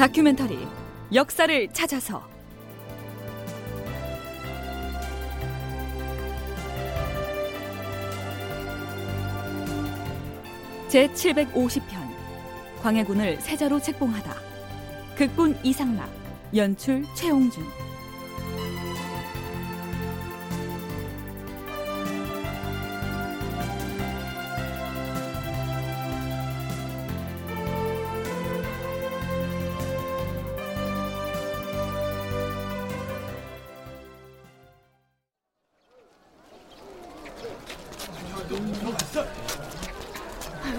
다큐멘터리 역사를 찾아서. 제 750편 광해군을 세자로 책봉하다. 극본 이상락 연출 최홍준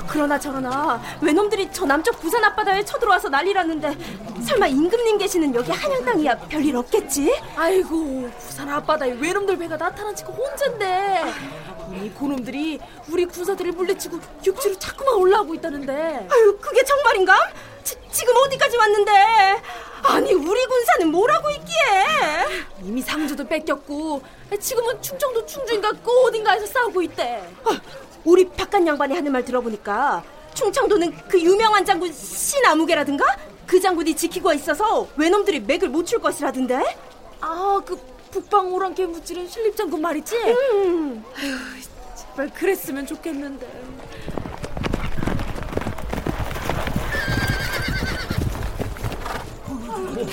그러나 저러나 외놈들이 저 남쪽 부산 앞바다에 쳐들어와서 난리났는데 설마 임금님 계시는 여기 한양 땅이야 별일 없겠지? 아이고 부산 앞바다에 외놈들 배가 나타난 지가 혼잔데 우리 고놈들이 우리 군사들을 물리치고 육지로 자꾸만 올라오고 있다는데 아유 그게 정말인가? 지, 지금 어디까지 왔는데? 아니 우리 군사는 뭐라고 있기에? 이미 상주도 뺏겼고 지금은 충청도 충주인가 그 어딘가에서 싸우고 있대 아, 우리 박간 양반이 하는 말 들어보니까 충청도는 그 유명한 장군 신아무개라든가 그 장군이 지키고 있어서 외놈들이 맥을 못 출 것이라던데? 아 그 북방 오랑캐 무찌른 신립 장군 말이지? 음. 아휴 제발 그랬으면 좋겠는데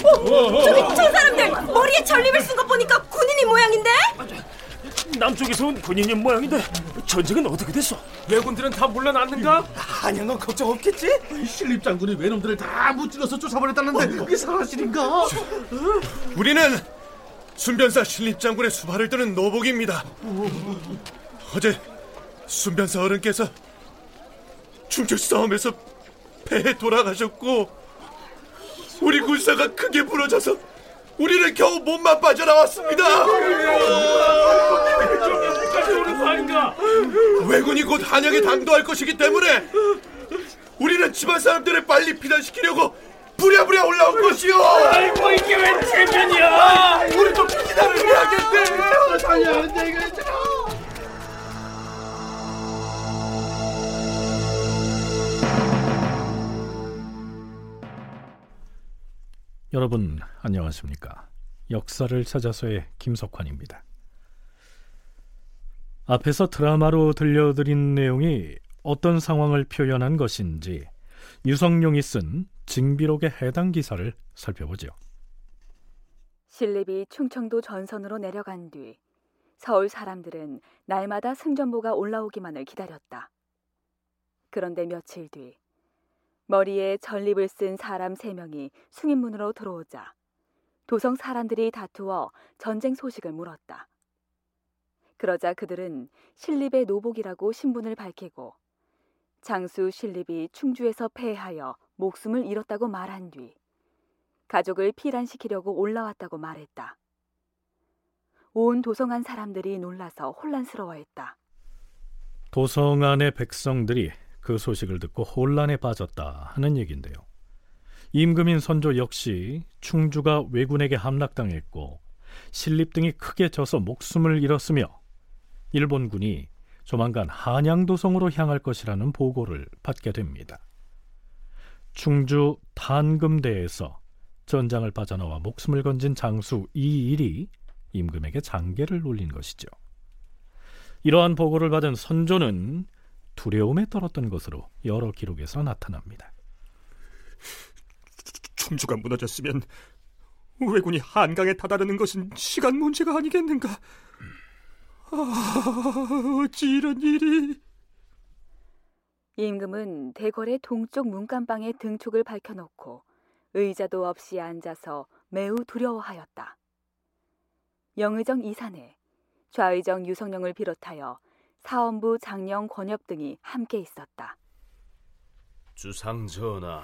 어, 저기 저 사람들 머리에 전립을 쓴 거 보니까 군인이 모양인데? 남쪽에서 온 군인인 모양인데 전쟁은 어떻게 됐어? 왜군들은 다 물러났는가? 한양은 걱정 없겠지? 신립 장군이 외놈들을 다 무찔러서 쫓아버렸다는데 그게 사실인가? 우리는 순변사 신립 장군의 수발을 뜨는 노복입니다. 어제 순변사 어른께서 충주 싸움에서 배에 돌아가셨고 우리 군사가 크게 부러져서 우리는 겨우 몸만 빠져나왔습니다. 왜군이 곧 한양에 당도할 것이기 때문에 우리는 집안 사람들을 빨리 피난시키려고 부랴부랴 올라온 것이요. 아이고 이게 웬 체면 안녕하십니까? 역사를 찾아서의 김석환입니다. 앞에서 드라마로 들려드린 내용이 어떤 상황을 표현한 것인지 유성룡이 쓴 징비록의 해당 기사를 살펴보죠. 신립이 충청도 전선으로 내려간 뒤 서울 사람들은 날마다 승전보가 올라오기만을 기다렸다. 그런데 며칠 뒤 머리에 전립을 쓴 사람 세 명이 숭인문으로 들어오자 도성 사람들이 다투어 전쟁 소식을 물었다. 그러자 그들은 신립의 노복이라고 신분을 밝히고 장수 신립이 충주에서 패하여 목숨을 잃었다고 말한 뒤 가족을 피란시키려고 올라왔다고 말했다. 온 도성안 사람들이 놀라서 혼란스러워했다. 도성안의 백성들이 그 소식을 듣고 혼란에 빠졌다 하는 얘기인데요. 임금인 선조 역시 충주가 왜군에게 함락당했고 신립 등이 크게 져서 목숨을 잃었으며 일본군이 조만간 한양도성으로 향할 것이라는 보고를 받게 됩니다. 충주 단금대에서 전장을 빠져나와 목숨을 건진 장수 이일이 임금에게 장계를 올린 것이죠. 이러한 보고를 받은 선조는 두려움에 떨었던 것으로 여러 기록에서 나타납니다. 충주가 무너졌으면 왜군이 한강에 다다르는 것은 시간 문제가 아니겠는가? 아, 어찌 이런 일이? 임금은 대궐의 동쪽 문간방에 등촉을 밝혀놓고 의자도 없이 앉아서 매우 두려워하였다. 영의정 이산에 좌의정 유성령을 비롯하여 사원부 장령 권엽 등이 함께 있었다. 주상 전하,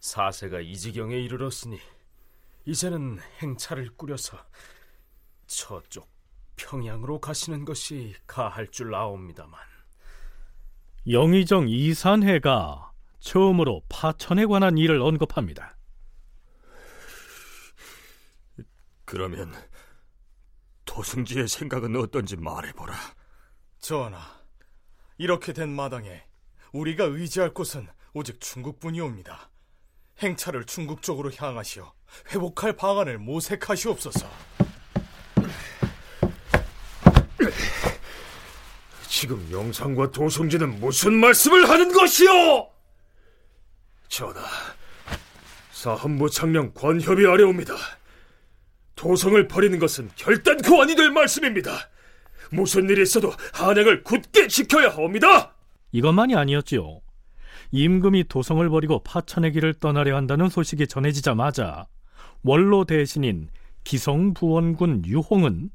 사세가 이 지경에 이르렀으니 이제는 행차를 꾸려서 저쪽 평양으로 가시는 것이 가할 줄 아옵니다만. 영의정 이산해가 처음으로 파천에 관한 일을 언급합니다. 그러면 도승지의 생각은 어떤지 말해보라. 전하, 이렇게 된 마당에 우리가 의지할 곳은 오직 중국뿐이옵니다. 행차를 중국 쪽으로 향하시어 회복할 방안을 모색하시옵소서. 지금 영상과 도성진은 무슨 말씀을 하는 것이오? 전하, 사헌부 창령 권협이 아래옵니다. 도성을 버리는 것은 결단코 아니 될 말씀입니다. 무슨 일이 있어도 한양을 굳게 지켜야 합니다. 이것만이 아니었지요. 임금이 도성을 버리고 파천의 길을 떠나려 한다는 소식이 전해지자마자 원로 대신인 기성부원군 유홍은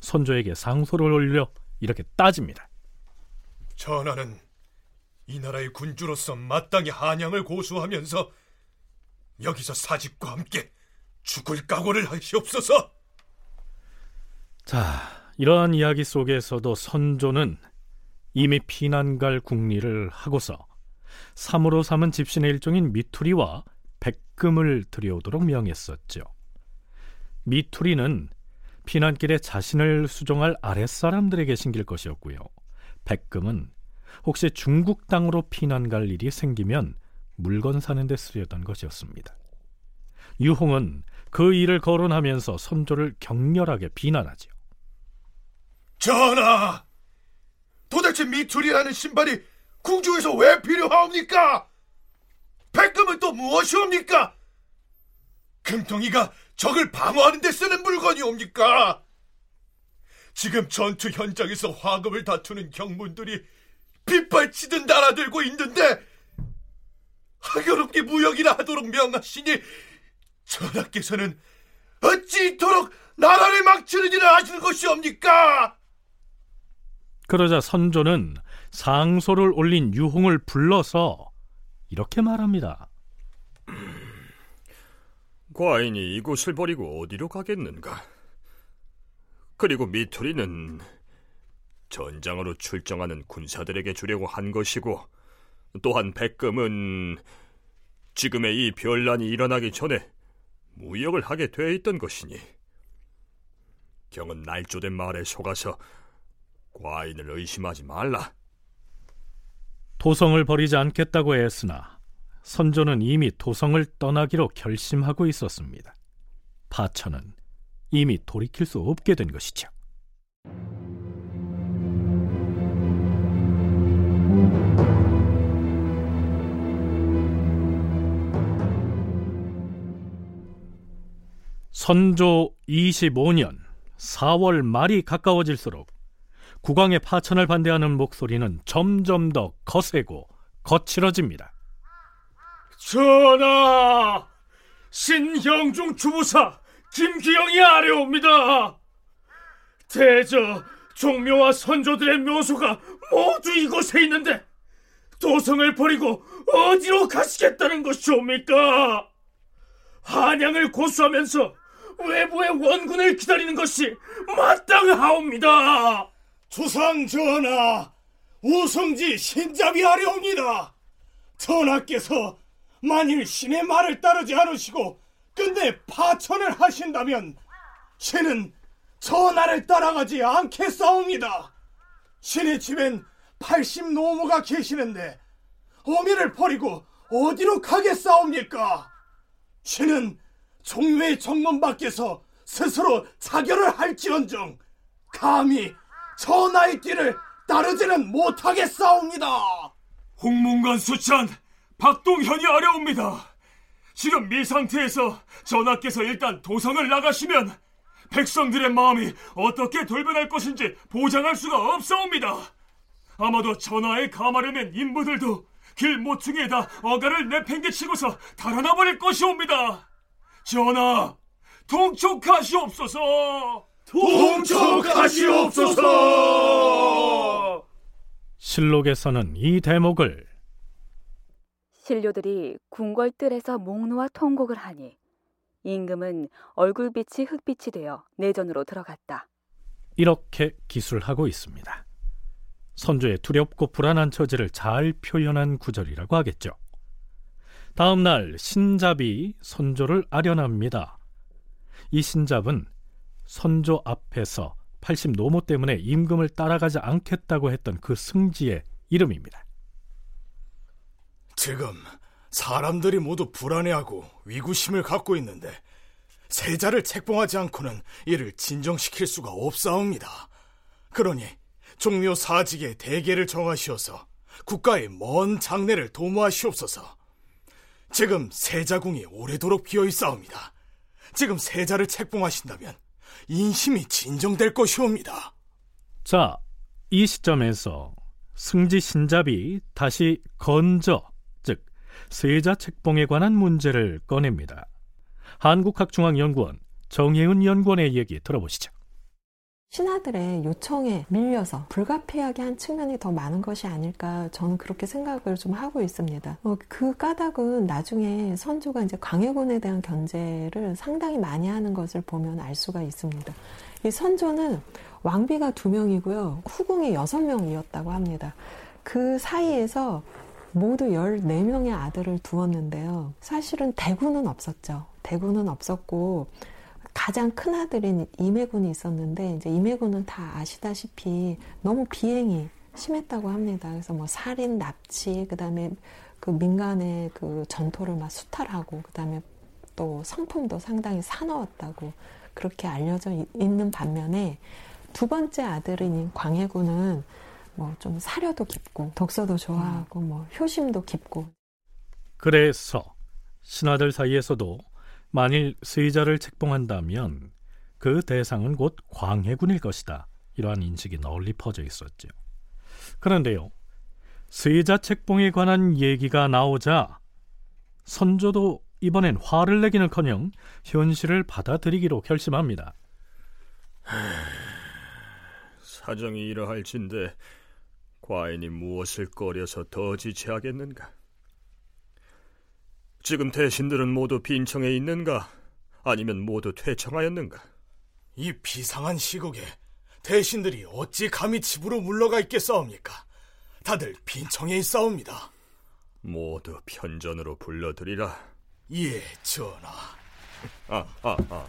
선조에게 상소를 올려 이렇게 따집니다. 전하는 이 나라의 군주로서 마땅히 한양을 고수하면서 여기서 사직과 함께 죽을 각오를 하시옵소서. 자, 이러한 이야기 속에서도 선조는 이미 피난갈 국리를 하고서 삼으로 삼은 집신의 일종인 미투리와 백금을 들여오도록 명했었죠. 미투리는 피난길에 자신을 수종할 아랫사람들에게 신길 것이었고요. 백금은 혹시 중국 땅으로 피난 갈 일이 생기면 물건 사는 데 쓰려던 것이었습니다. 유홍은 그 일을 거론하면서 선조를 격렬하게 비난하지요. 전하, 도대체 미투리라는 신발이 궁중에서 왜 필요하옵니까? 백금은 또 무엇이옵니까? 금통이가 적을 방어하는 데 쓰는 물건이옵니까? 지금 전투 현장에서 화금을 다투는 경문들이 빗발치듯 날아들고 있는데 하교롭게 무역이나 하도록 명하시니 전하께서는 어찌 이토록 나라를 막치는 일을 하시는 것이옵니까? 그러자 선조는 상소를 올린 유홍을 불러서 이렇게 말합니다. 과인이 이곳을 버리고 어디로 가겠는가? 그리고 미투리는 전장으로 출정하는 군사들에게 주려고 한 것이고 또한 백금은 지금의 이 변란이 일어나기 전에 무역을 하게 돼 있던 것이니 경은 날조된 말에 속아서 과인을 의심하지 말라. 도성을 버리지 않겠다고 했으나 선조는 이미 도성을 떠나기로 결심하고 있었습니다. 파천은 이미 돌이킬 수 없게 된 것이죠. 선조 25년 4월 말이 가까워질수록 국왕의 파천을 반대하는 목소리는 점점 더 거세고 거칠어집니다. 전하! 신형중 주부사 김기영이 아래옵니다. 대저 종묘와 선조들의 묘소가 모두 이곳에 있는데 도성을 버리고 어디로 가시겠다는 것이옵니까? 한양을 고수하면서 외부의 원군을 기다리는 것이 마땅하옵니다. 주상 전하, 우성지 신잡이 아래옵니다. 전하께서 만일 신의 말을 따르지 않으시고 끝내 파천을 하신다면 신은 전하를 따라가지 않겠사옵니다. 신의 집엔 80 노모가 계시는데 어미를 버리고 어디로 가겠사옵니까? 신은 종묘의 정문 밖에서 스스로 자결을 할지언정 감히 전하의 길을 따르지는 못하겠사옵니다. 홍문관 수찬 박동현이 아려옵니다. 지금 미 상태에서 전하께서 일단 도성을 나가시면 백성들의 마음이 어떻게 돌변할 것인지 보장할 수가 없사옵니다. 아마도 전하의 가마를 인부들도 길 모퉁이에다 어가를 내팽개치고서 달아나 버릴 것이옵니다. 전하, 동촉하시옵소서. 동촉하시옵소서. 실록에서는 이 대목을 신료들이 궁궐뜰에서 목놓아 통곡을 하니 임금은 얼굴빛이 흑빛이 되어 내전으로 들어갔다. 이렇게 기술하고 있습니다. 선조의 두렵고 불안한 처지를 잘 표현한 구절이라고 하겠죠. 다음 날 신잡이 선조를 아련합니다. 이 신잡은 선조 앞에서 80 노모 때문에 임금을 따라가지 않겠다고 했던 그 승지의 이름입니다. 지금 사람들이 모두 불안해하고 위구심을 갖고 있는데 세자를 책봉하지 않고는 이를 진정시킬 수가 없사옵니다. 그러니 종묘 사직의 대계를 정하시어서 국가의 먼 장래를 도모하시옵소서. 지금 세자궁이 오래도록 비어 있사옵니다. 지금 세자를 책봉하신다면 인심이 진정될 것이옵니다. 자, 이 시점에서 승지 신잡이 다시 건저, 즉 세자 책봉에 관한 문제를 꺼냅니다. 한국학중앙연구원 정혜은 연구원의 얘기 들어보시죠. 신하들의 요청에 밀려서 불가피하게 한 측면이 더 많은 것이 아닐까 저는 그렇게 생각을 좀 하고 있습니다. 어, 그 까닭은 나중에 선조가 이제 광해군에 대한 견제를 상당히 많이 하는 것을 보면 알 수가 있습니다. 이 선조는 왕비가 두 명이고요. 후궁이 여섯 명이었다고 합니다. 그 사이에서 모두 14명의 아들을 두었는데요. 사실은 대구는 없었죠. 대구는 없었고 가장 큰 아들인 임해군이 있었는데 이제 임해군은 다 아시다시피 너무 비행이 심했다고 합니다. 그래서 뭐 살인, 납치, 그다음에 그 민간의 그 전토를 막 수탈하고 그다음에 또 성품도 상당히 사나웠다고 그렇게 알려져 있는 반면에 두 번째 아들인 광해군은 뭐 좀 사려도 깊고 독서도 좋아하고 뭐 효심도 깊고 그래서 신하들 사이에서도 만일 세자를 책봉한다면 그 대상은 곧 광해군일 것이다. 이러한 인식이 널리 퍼져 있었죠. 그런데요, 세자 책봉에 관한 얘기가 나오자 선조도 이번엔 화를 내기는커녕 현실을 받아들이기로 결심합니다. 사정이 이러할진데 과인이 무엇을 꺼려서 더 지체하겠는가? 지금 대신들은 모두 빈청에 있는가? 아니면 모두 퇴청하였는가? 이 비상한 시국에 대신들이 어찌 감히 집으로 물러가 있겠사옵니까? 다들 빈청에 있사옵니다. 모두 편전으로 불러들이라. 예, 전하. 아, 아, 아, 아.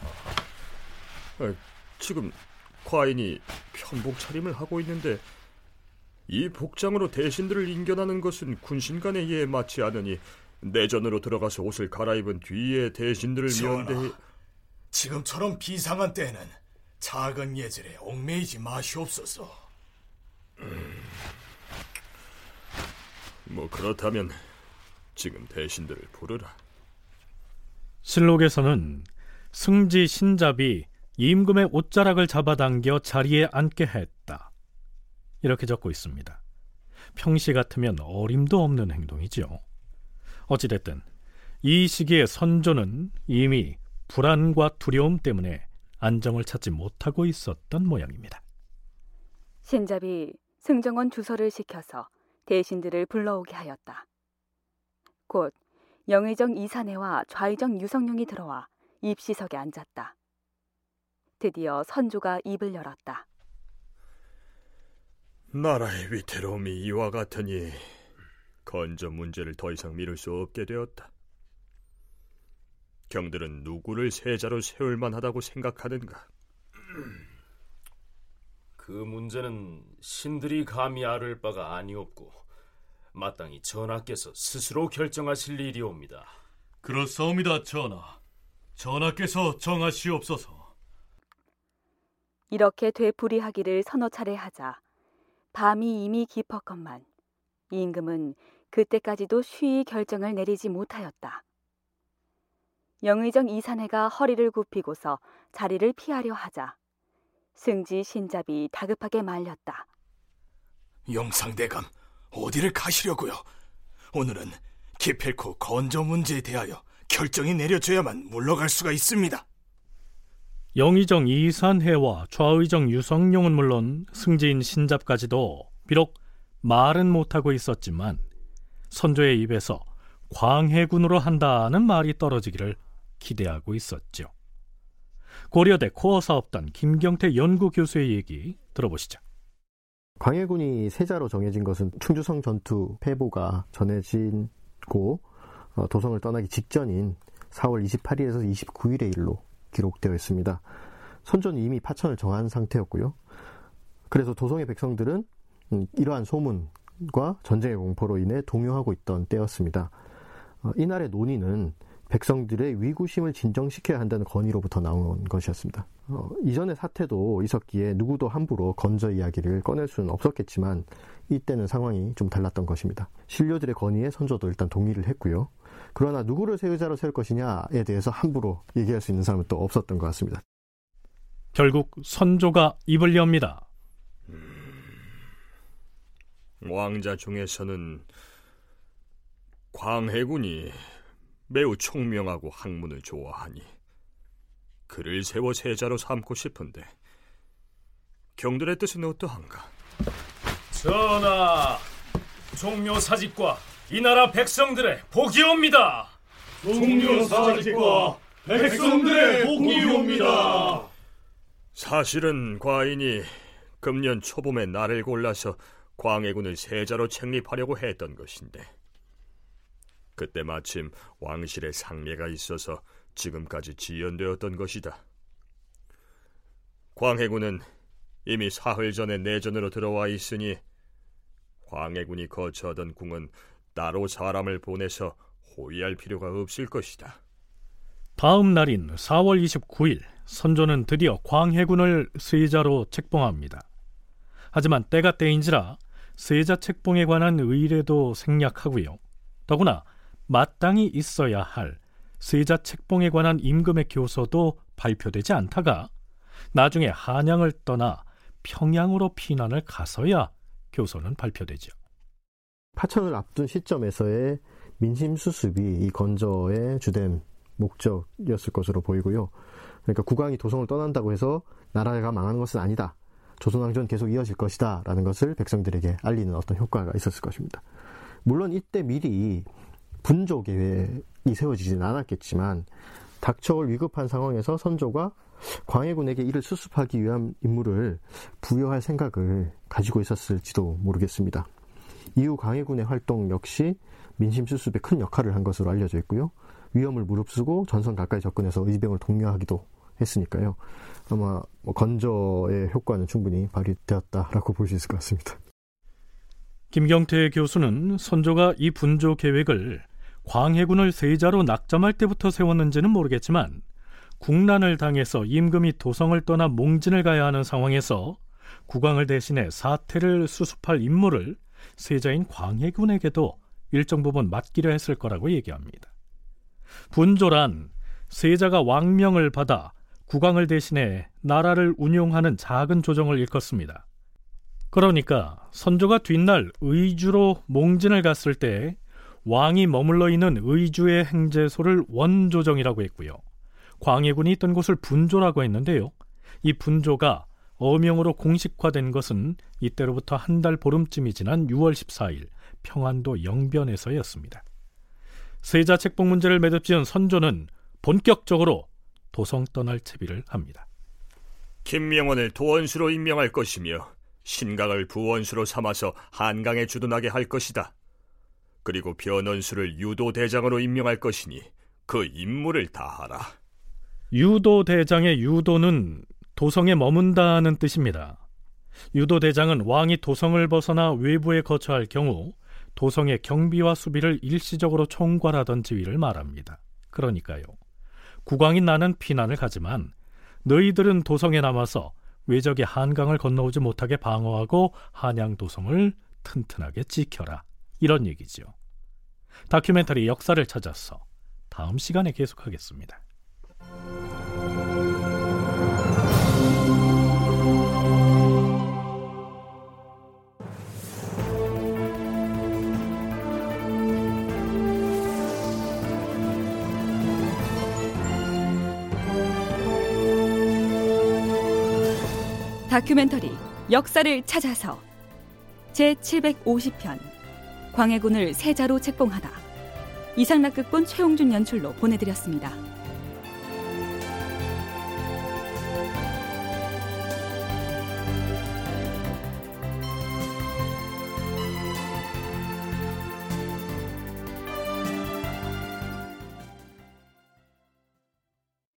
아 지금 과인이 편복 차림을 하고 있는데 이 복장으로 대신들을 인견하는 것은 군신 간의 예에 맞지 않으니 내전으로 들어가서 옷을 갈아입은 뒤에 대신들을 면대 지금처럼 비상한 때에는 작은 예절에 얽매이지 마시옵소서. 음, 뭐 그렇다면 지금 대신들을 부르라. 실록에서는 승지 신잡이 임금의 옷자락을 잡아당겨 자리에 앉게 했다. 이렇게 적고 있습니다. 평시 같으면 어림도 없는 행동이죠. 어찌됐든 이 시기에 선조는 이미 불안과 두려움 때문에 안정을 찾지 못하고 있었던 모양입니다. 신잡이 승정원 주서를 시켜서 대신들을 불러오게 하였다. 곧 영의정 이사내와 좌의정 유성룡이 들어와 입시석에 앉았다. 드디어 선조가 입을 열었다. 나라의 위태로움이 이와 같으니 건조 문제를 더 이상 미룰 수 없게 되었다. 경들은 누구를 세자로 세울 만하다고 생각하는가? 그 문제는 신들이 감히 아를 바가 아니었고 마땅히 전하께서 스스로 결정하실 일이옵니다. 그렇사옵니다, 전하. 전하께서 정하시옵소서. 이렇게 되풀이하기를 서너 차례 하자 밤이 이미 깊었건만 임금은 그때까지도 쉬이 결정을 내리지 못하였다. 영의정 이사내가 허리를 굽히고서 자리를 피하려 하자 승지 신잡이 다급하게 말렸다. 영상대감, 어디를 가시려고요? 오늘은 기필코 건조 문제에 대하여 결정이 내려져야만 물러갈 수가 있습니다. 영의정 이산해와 좌의정 유성룡은 물론 승지인 신잡까지도 비록 말은 못하고 있었지만 선조의 입에서 광해군으로 한다는 말이 떨어지기를 기대하고 있었죠. 고려대 코어 사업단 김경태 연구교수의 얘기 들어보시죠. 광해군이 세자로 정해진 것은 충주성 전투 패보가 전해진고 어, 도성을 떠나기 직전인 4월 28일에서 29일의 일로 기록되어 있습니다. 선조는 이미 파천을 정한 상태였고요. 그래서 도성의 백성들은 음, 이러한 소문 과 전쟁의 공포로 인해 동요하고 있던 때였습니다. 어, 이날의 논의는 백성들의 위구심을 진정시켜야 한다는 건의로부터 나온 것이었습니다. 어, 이전의 사태도 있었기에 누구도 함부로 건저 이야기를 꺼낼 수는 없었겠지만 이때는 상황이 좀 달랐던 것입니다. 신료들의 건의에 선조도 일단 동의를 했고요. 그러나 누구를 세자로 세울 것이냐에 대해서 함부로 얘기할 수 있는 사람은 또 없었던 것 같습니다. 결국 선조가 입을 엽니다. 왕자 중에서는 광해군이 매우 총명하고 학문을 좋아하니 그를 세워 세자로 삼고 싶은데 경들의 뜻은 어떠한가? 전하, 종묘 사직과 이 나라 백성들의 복이옵니다. 종묘 사직과 백성들의 복이옵니다. 사실은 과인이 금년 초봄에 나를 골라서 광해군을 세자로 책립하려고 했던 것인데 그때 마침 왕실의 상례가 있어서 지금까지 지연되었던 것이다. 광해군은 이미 사흘 전에 내전으로 들어와 있으니 광해군이 거처하던 궁은 따로 사람을 보내서 호위할 필요가 없을 것이다. 다음 날인 4월 29일 선조는 드디어 광해군을 세자로 책봉합니다. 하지만 때가 때인지라 세자 책봉에 관한 의례도 생략하고요. 더구나 마땅히 있어야 할 세자 책봉에 관한 임금의 교서도 발표되지 않다가 나중에 한양을 떠나 평양으로 피난을 가서야 교서는 발표되죠. 파천을 앞둔 시점에서의 민심 수습이 이 건조의 주된 목적이었을 것으로 보이고요. 그러니까 국왕이 도성을 떠난다고 해서 나라가 망하는 것은 아니다. 조선왕조는 계속 이어질 것이다. 라는 것을 백성들에게 알리는 어떤 효과가 있었을 것입니다. 물론 이때 미리 분조 계획이 세워지지는 않았겠지만 닥쳐올 위급한 상황에서 선조가 광해군에게 이를 수습하기 위한 임무를 부여할 생각을 가지고 있었을지도 모르겠습니다. 이후 광해군의 활동 역시 민심 수습에 큰 역할을 한 것으로 알려져 있고요. 위험을 무릅쓰고 전선 가까이 접근해서 의병을 독려하기도 했으니까요. 아마 뭐 건조의 효과는 충분히 발휘되었다라고 볼 수 있을 것 같습니다. 김경태 교수는 선조가 이 분조 계획을 광해군을 세자로 낙점할 때부터 세웠는지는 모르겠지만 국난을 당해서 임금이 도성을 떠나 몽진을 가야 하는 상황에서 국왕을 대신해 사태를 수습할 임무를 세자인 광해군에게도 일정 부분 맡기려 했을 거라고 얘기합니다. 분조란 세자가 왕명을 받아 국왕을 대신해 나라를 운용하는 작은 조정을 일컫습니다. 그러니까 선조가 뒷날 의주로 몽진을 갔을 때 왕이 머물러 있는 의주의 행제소를 원조정이라고 했고요. 광해군이 있던 곳을 분조라고 했는데요. 이 분조가 어명으로 공식화된 것은 이때로부터 한 달 보름쯤이 지난 6월 14일 평안도 영변에서였습니다. 세자 책봉 문제를 매듭지은 선조는 본격적으로 도성 떠날 채비를 합니다. 김명원을 도원수로 임명할 것이며 신강을 부원수로 삼아서 한강에 주둔하게 할 것이다. 그리고 변원수를 유도대장으로 임명할 것이니 그 임무를 다하라. 유도대장의 유도는 도성에 머문다는 뜻입니다. 유도대장은 왕이 도성을 벗어나 외부에 거처할 경우 도성의 경비와 수비를 일시적으로 총괄하던 지위를 말합니다. 그러니까요. 국왕인 나는 피난을 가지만 너희들은 도성에 남아서 외적의 한강을 건너오지 못하게 방어하고 한양 도성을 튼튼하게 지켜라. 이런 얘기죠. 다큐멘터리 역사를 찾아서 다음 시간에 계속하겠습니다. 다큐멘터리 역사를 찾아서 제 750편 광해군을 세자로 책봉하다 이상락극본 최홍준 연출로 보내드렸습니다.